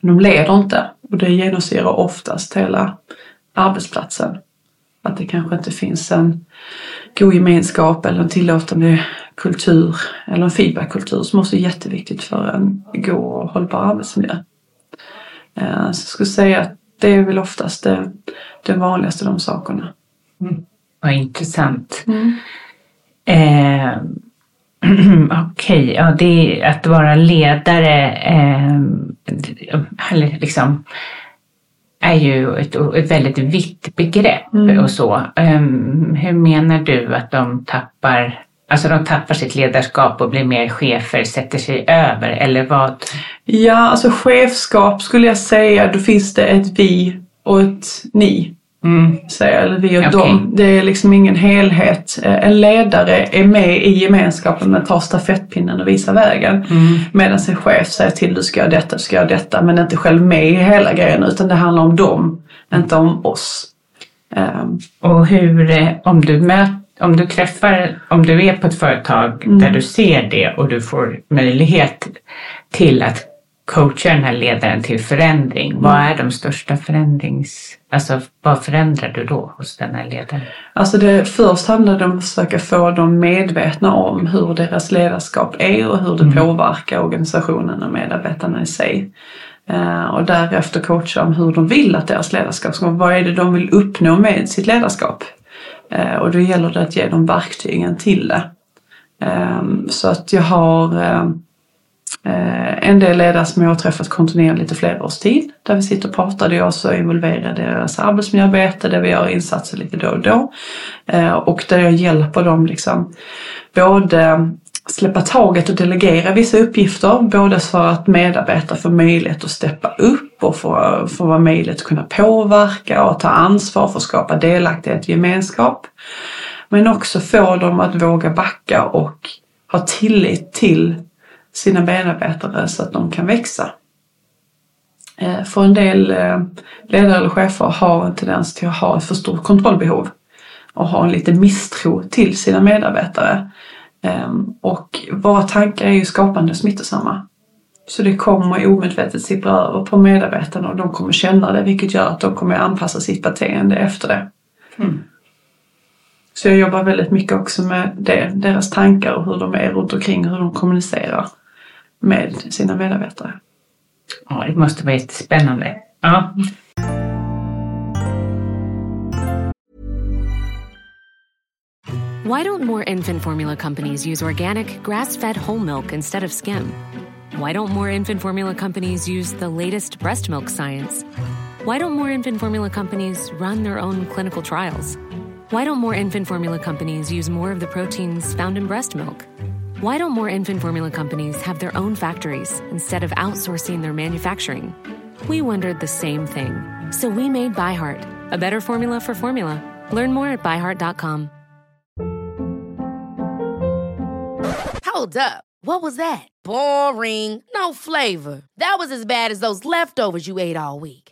De leder inte och det genomsyrar oftast hela arbetsplatsen. Att det kanske inte finns en god gemenskap eller en tillåtande kultur eller en feedbackkultur som också är jätteviktigt för en god och hållbar arbetsmiljö. Eh, Så jag skulle säga att det är väl oftast det, det vanligaste de sakerna. Vad intressant. Eh, Okej, ja, det är att vara ledare eh, eller liksom, är ju ett, ett väldigt vitt begrepp och så. Eh, hur menar du att de tappar Alltså de tappar sitt ledarskap och blir mer chefer, sätter sig över eller vad? Ja, alltså chefskap skulle jag säga, då finns det ett vi och ett ni. Mm. Säga, eller vi och okay. dem. Det är liksom ingen helhet. Eh, en ledare är med i gemenskapen men tar stafettpinnen och visar vägen. Mm. Medan en chef säger till du ska göra detta, du ska göra detta men inte själv med i hela grejen utan det handlar om dem, inte om oss. Um. Och hur, eh, om du möter om du träffar, om du är på ett företag mm. där du ser det och du får möjlighet till att coacha den här ledaren till förändring. Mm. Vad är de största förändrings... Alltså vad förändrar du då hos den här ledaren? Alltså det, först handlar det om att försöka få dem medvetna om hur deras ledarskap är och hur det mm. påverkar organisationen och medarbetarna i sig. Uh, och därefter coacha om hur de vill att deras ledarskap ska vara. Vad är det de vill uppnå med sitt ledarskap? Uh, och då gäller det att ge dem verktygen till det. Um, så att jag har um, Eh, Eh, en del ledare som jag har träffat kontinuerligt i flera års tid. Där vi sitter och pratar. Det är också involverad i deras arbetsmiljöarbete där vi gör insatser lite då och då. Eh, och där jag hjälper dem liksom både släppa taget och delegera vissa uppgifter. Både för att medarbetare får möjlighet att steppa upp och få, få vara möjlighet att kunna påverka och ta ansvar för att skapa delaktighet och gemenskap. Men också få dem att våga backa och ha tillit till sina medarbetare så att de kan växa. Eh, för en del eh, ledare eller chefer har en tendens till att ha ett för stort kontrollbehov och ha en liten misstro till sina medarbetare. Ehm, och våra tankar är ju skapande och smittosamma. Så det kommer omedvetet sippra över på medarbetarna och de kommer känna det vilket gör att de kommer anpassa sitt beteende efter det. Mm. Så jag jobbar väldigt mycket också med det, deras tankar och hur de är runt omkring, hur de kommunicerar med sina medarbetare. Ja, det måste vara jättespännande. Ja. Why don't more infant formula companies use organic, grass-fed whole milk instead of skim? Why don't more infant formula companies use the latest breast milk science? Why don't more infant formula companies run their own clinical trials? Why don't more infant formula companies use more of the proteins found in breast milk? Why don't more infant formula companies have their own factories instead of outsourcing their manufacturing? We wondered the same thing. So we made ByHeart, a better formula for formula. Learn more at byheart.com. Hold up. What was that? Boring. No flavor. That was as bad as those leftovers you ate all week.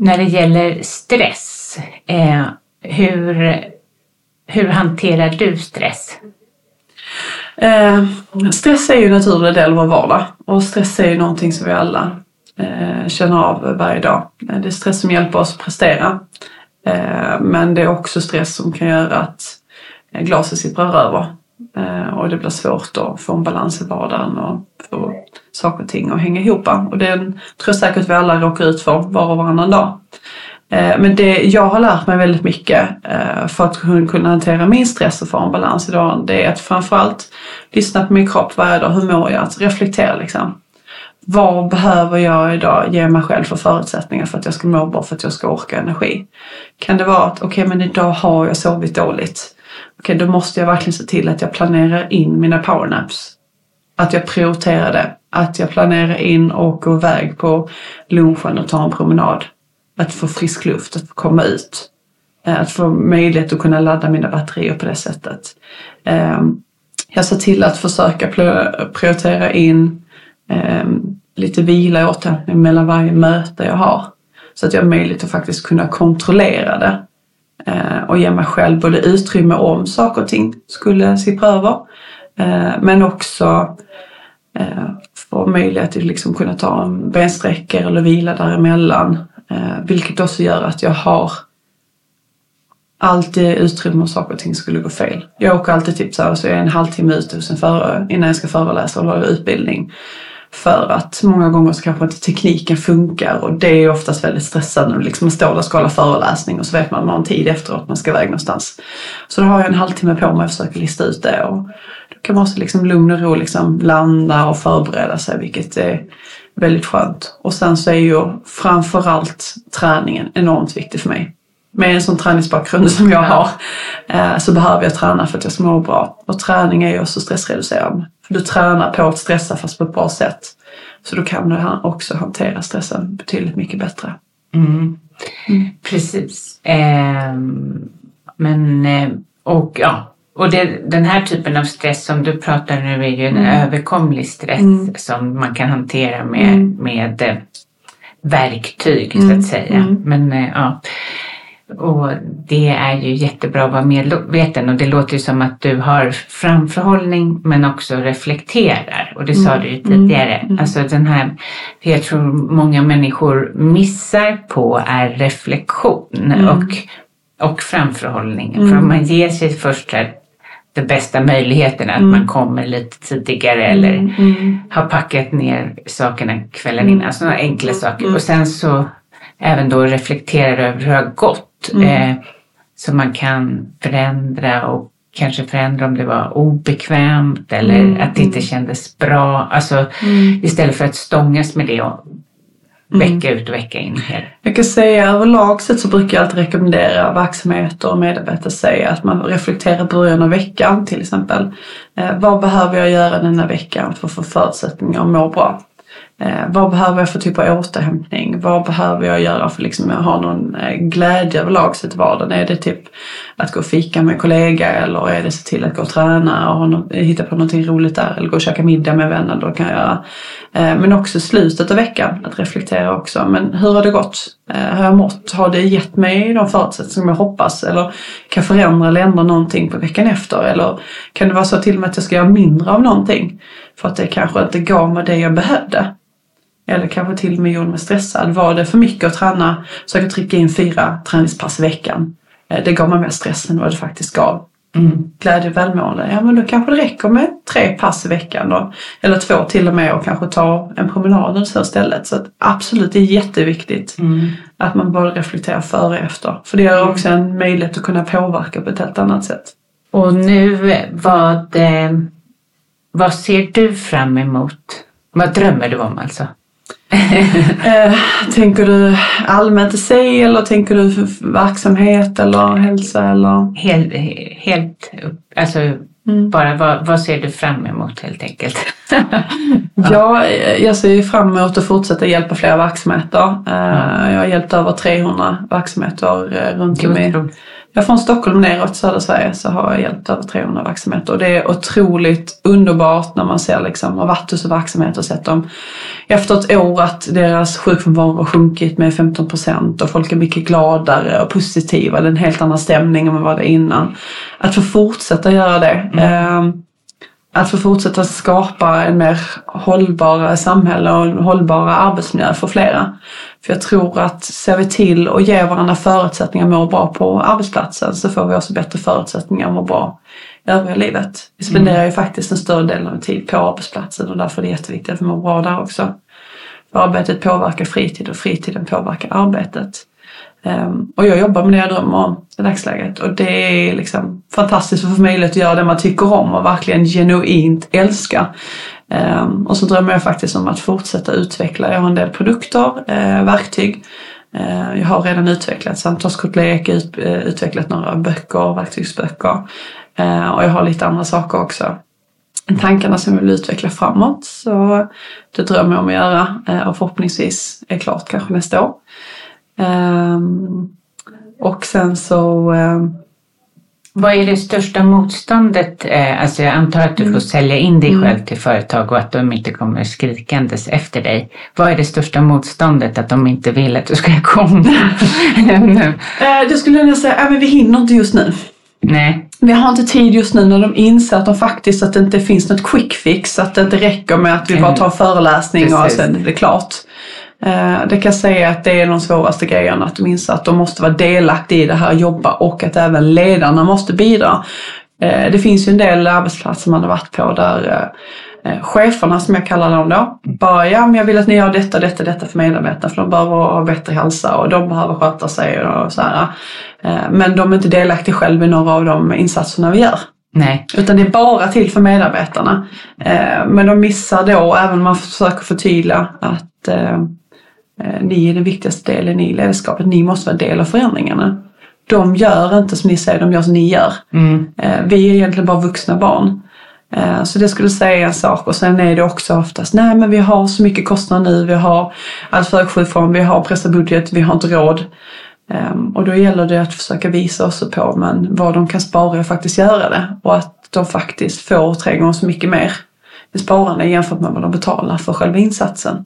När det gäller stress, eh, hur, hur hanterar du stress? Eh, stress är ju en naturlig del av vår vardag och stress är ju någonting som vi alla eh, känner av varje dag. Eh, det är stress som hjälper oss att prestera. Eh, men det är också stress som kan göra att eh, glaset sipprar över eh, och det blir svårt att få en balans i vardagen och få saker och ting att hänga ihop. Och det tror jag säkert vi alla råkar ut för var och varannan dag. Eh, men det jag har lärt mig väldigt mycket eh, för att kunna hantera min stress och få en balans idag det är att framförallt lyssna på min kropp varje dag. Hur mår jag? Att reflektera liksom. Vad behöver jag idag ge mig själv för förutsättningar för att jag ska må bra, för att jag ska orka energi? Kan det vara att okej, okay, men idag har jag sovit dåligt. Okej, okay, då måste jag verkligen se till att jag planerar in mina powernaps. Att jag prioriterar det. Att jag planerar in och gå iväg på lunchen och ta en promenad. Att få frisk luft, att få komma ut. Eh, att få möjlighet att kunna ladda mina batterier på det sättet. Ehm, jag ser till att försöka prioritera in ehm, lite vila och återhämtning mellan varje möte jag har. Så att jag har möjlighet att faktiskt kunna kontrollera det. Ehm, och ge mig själv både utrymme om saker och ting skulle sippra över. Men också eh, få möjlighet att liksom kunna ta en bensträckor eller vila däremellan. Eh, vilket också gör att jag har alltid utrymme om saker och ting skulle gå fel. Jag åker alltid typ så här, så jag är en halvtimme ute hos en före, innan jag ska föreläsa och hålla utbildning. För att många gånger så kanske inte tekniken funkar och det är oftast väldigt stressande liksom man står där och ska hålla föreläsning och så vet man att man har en tid efteråt man ska iväg någonstans. Så då har jag en halvtimme på mig att försöka lista ut det och kan man också liksom lugn och ro liksom landa och förbereda sig vilket är väldigt skönt. Och sen så är ju framförallt träningen enormt viktig för mig med en sån träningsbakgrund som jag har eh, så behöver jag träna för att jag ska må bra. Och träning är ju också stressreducerande. För du tränar på att stressa fast på ett bra sätt. Så då kan du också hantera stressen betydligt mycket bättre. Mm. Mm. Precis. Eh, men, och ja, och det, den här typen av stress som du pratar nu är ju en mm. överkomlig stress mm. som man kan hantera med, mm. med eh, verktyg så att mm. säga. Men ja. Och det är ju jättebra att vara medveten och det låter ju som att du har framförhållning men också reflekterar och det mm. sa du ju tidigare. Mm. mm. Alltså den här, jag tror många människor missar på är reflektion mm. och, och framförhållning. För om man ger sig först här, den bästa möjligheten att mm. man kommer lite tidigare eller mm. har packat ner sakerna kvällen innan. Sådana enkla saker. Och sen så även då reflekterar över hur det har gått Mm. Eh, så man kan förändra och kanske förändra om det var obekvämt eller mm. att det inte kändes bra. Alltså mm. istället för att stångas med det och vecka ut och vecka in. Jag kan säga överlag sett så brukar jag alltid rekommendera verksamheter och medarbetare säga att man reflekterar början av veckan till exempel. Eh, vad behöver jag göra denna veckan för att få förutsättningar att må bra? Eh, vad behöver jag för typ av återhämtning? Vad behöver jag göra för liksom att ha någon eh, glädje överlag i vardagen? Är det typ att gå och fika med kollegor kollega eller är det se till att gå och träna och hitta på någonting roligt där eller gå och käka middag med vänner? Då kan jag göra. Men också slutet av veckan, att reflektera också. Men hur har det gått? Eh, har jag mått? Har det gett mig de förutsättningar som jag hoppas? Eller kan jag förändra eller ändra någonting på veckan efter? Eller kan det vara så till och med att jag ska göra mindre av någonting? För att det kanske inte gav mig det jag behövde. Eller kanske till och med gjorde mig stressad. Var det för mycket att träna så jag trycka in fyra träningspass i veckan. Eh, det gav mig mer stress än vad det faktiskt gav. Mm. Glädje och välmående. Ja men då kanske det räcker med tre pass i veckan då. Eller två till och med och kanske ta en promenad eller så istället. Så absolut det är jätteviktigt mm. att man både reflekterar före och efter. För det ger också en möjlighet att kunna påverka på ett helt annat sätt. Och nu vad, eh, vad ser du fram emot? Vad drömmer du om alltså? eh, tänker du allmänt i sig eller tänker du verksamhet eller hälsa eller? Helt, helt alltså mm. bara vad, vad ser du fram emot helt enkelt? ja, jag ser fram emot att fortsätta hjälpa fler verksamheter. Eh, jag har hjälpt över 300 verksamheter eh, runt om i från Stockholm neråt södra Sverige så har jag hjälpt över 300 verksamheter och det är otroligt underbart när man ser liksom, har varit hos verksamheter och sett dem efter ett år att deras sjukfrånvaro har sjunkit med 15 procent och folk är mycket gladare och positiva. Det är en helt annan stämning än vad var det innan. Att få fortsätta göra det. Mm. Att få fortsätta skapa en mer hållbara samhälle och en hållbara arbetsmiljö för flera. För jag tror att ser vi till och ger varandra förutsättningar att må bra på arbetsplatsen så får vi också bättre förutsättningar att må bra i övriga livet. Vi spenderar mm. ju faktiskt en större del av tid på arbetsplatsen och därför är det jätteviktigt att vi mår bra där också. För arbetet påverkar fritid och fritiden påverkar arbetet. Um, och jag jobbar med det jag drömmer om i dagsläget och det är liksom fantastiskt att få möjlighet att göra det man tycker om och verkligen genuint älskar. Um, ehm, och så drömmer jag faktiskt om att fortsätta utveckla. Jag har en del produkter, eh, verktyg. Ehm, jag har redan utvecklat samtalskortlek, ut, eh, utvecklat några böcker, verktygsböcker. och jag har lite andra saker också. Tankarna som jag vill utveckla framåt. Så det drömmer jag om att göra eh, och förhoppningsvis är klart kanske nästa år. Um, och sen så um, Vad är det största motståndet? Eh, alltså jag antar att du får sälja in dig själv till företag och att de inte kommer skrikandes efter dig. Vad är det största motståndet? Att de inte vill att du ska komma? Eh, det skulle jag säga, äh, men vi hinner inte just nu. Nej. Vi har inte tid just nu när de inser att de faktiskt att det inte finns något quick fix. Att det inte räcker med att vi bara tar en föreläsning och Precis. sen är det klart. Eh, Det kan jag säga att det är de svåraste grejerna. Att de inser att de måste vara delaktiga i det här, jobba och att även ledarna måste bidra. Eh, Det finns ju en del arbetsplatser man har varit på där eh, cheferna som jag kallar dem då, bara ja men jag vill att ni gör detta, detta, detta för medarbetarna för de behöver ha bättre hälsa och de behöver sköta sig och så här. Men de är inte delaktiga själva i några av de insatserna vi gör. Nej. Utan det är bara till för medarbetarna. Men de missar då, även om man försöker förtydliga att ni är den viktigaste delen i ledarskapet. Ni måste vara del av förändringarna. De gör inte som ni säger, de gör som ni gör. Eh, Vi är egentligen bara vuxna barn. Eh, Så det skulle säga en sak och sen är det också oftast, nej men vi har så mycket kostnader nu, vi har allt för hög sjukform, vi har pressad budget, vi har inte råd. Ehm, Och då gäller det att försöka visa också på men vad de kan spara och faktiskt göra det. Och att de faktiskt får tre gånger så mycket mer i sparande jämfört med vad de betalar för själva insatsen.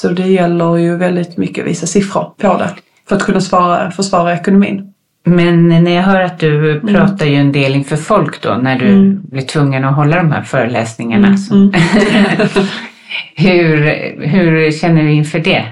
Så det gäller ju väldigt mycket att visa siffror på det för att kunna svara, försvara ekonomin. Men när jag hör att du pratar ju en del inför folk då när du blir tvungen att hålla de här föreläsningarna. Så. hur, hur känner du inför det?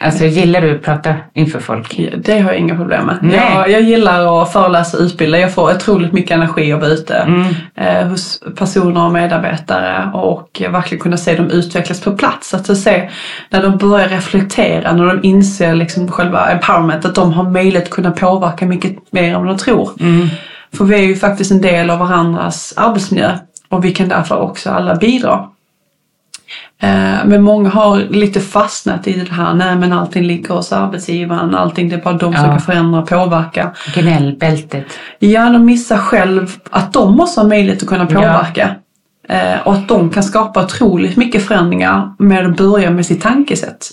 Alltså gillar du att prata inför folk? Det har jag inga problem med. Nej. Jag, jag gillar att föreläsa och utbilda. Jag får otroligt mycket energi av att vara ute eh, hos personer och medarbetare och verkligen kunna se dem utvecklas på plats. Att se när de börjar reflektera, när de inser liksom själva empowerment, att de har möjlighet att kunna påverka mycket mer än de tror. För vi är ju faktiskt en del av varandras arbetsmiljö och vi kan därför också alla bidra. Eh, Men många har lite fastnat i det här, nej men allting ligger hos arbetsgivaren, allting det är bara de som Ja. kan förändra och påverka. Gnällbältet. Ja, de missar själv att de måste ha möjlighet att kunna påverka. Eh, Och att de kan skapa otroligt mycket förändringar med att börja med sitt tankesätt.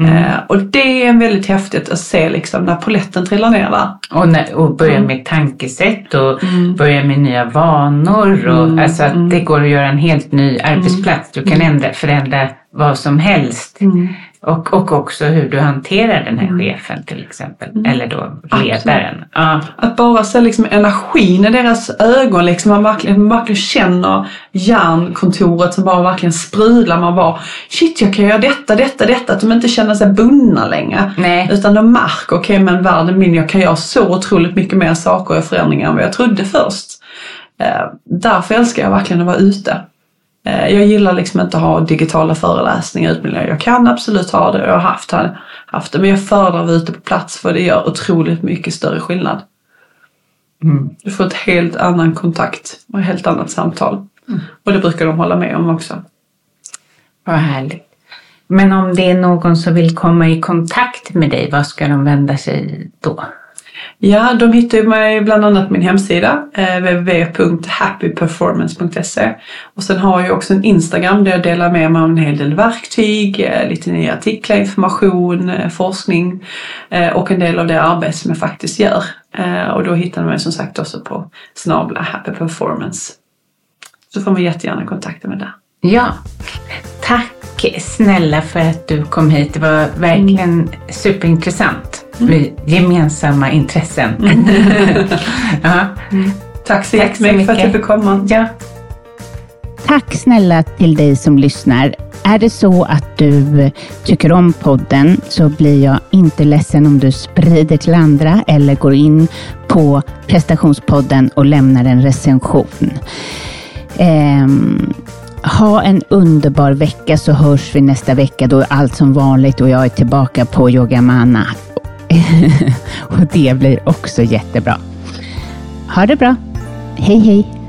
Eh, Och det är väldigt häftigt att se liksom när poletten trillar ner där. Och, när, och börja med tankesätt och börja med nya vanor. Och, Alltså att det går att göra en helt ny arbetsplats. Du kan ändra, förändra vad som helst. Och, och också hur du hanterar den här chefen till exempel. Eller då ledaren. Ja. Att bara se liksom energin i deras ögon, liksom man, verkligen, man verkligen känner hjärnkontoret som bara verkligen sprudlar. Man bara shit jag kan göra detta, detta, detta. Att de inte känner sig bundna längre. Nej. Utan de märker, okej men världen min, jag kan göra så otroligt mycket mer saker och förändringar än vad jag trodde först. Eh, därför älskar jag verkligen att vara ute. Eh, jag gillar liksom inte att ha digitala föreläsningar utbildningar. Jag kan absolut ha det och jag har haft, haft det. Men jag föredrar att vara ute på plats för det gör otroligt mycket större skillnad. Du får ett helt annan kontakt och ett helt annat samtal. Och det brukar de hålla med om också. Vad härligt. Men om det är någon som vill komma i kontakt med dig, vad ska de vända sig då? Ja, de hittar mig bland annat på min hemsida eh, www.happyperformance.se och sen har jag också en Instagram där jag delar med mig om en hel del verktyg, eh, lite nya artiklar, information, eh, forskning och en del av det arbete som jag faktiskt gör. Och då hittar de mig som sagt också på snabla Happy Performance. Så får man jättegärna kontakta mig där. Ja, tack snälla för att du kom hit. Det var verkligen superintressant med gemensamma intressen. ja. Tack så Tack så jättemycket för att mycket. fick komma. ja, Tack snälla till dig som lyssnar. Är det så att du tycker om podden så blir jag inte ledsen om du sprider till andra eller går in på prestationspodden och lämnar en recension. Ehm, ha en underbar vecka så hörs vi nästa vecka. Då är allt som vanligt och jag är tillbaka på Yogamana. och det blir också jättebra. Ha det bra. Hej hej!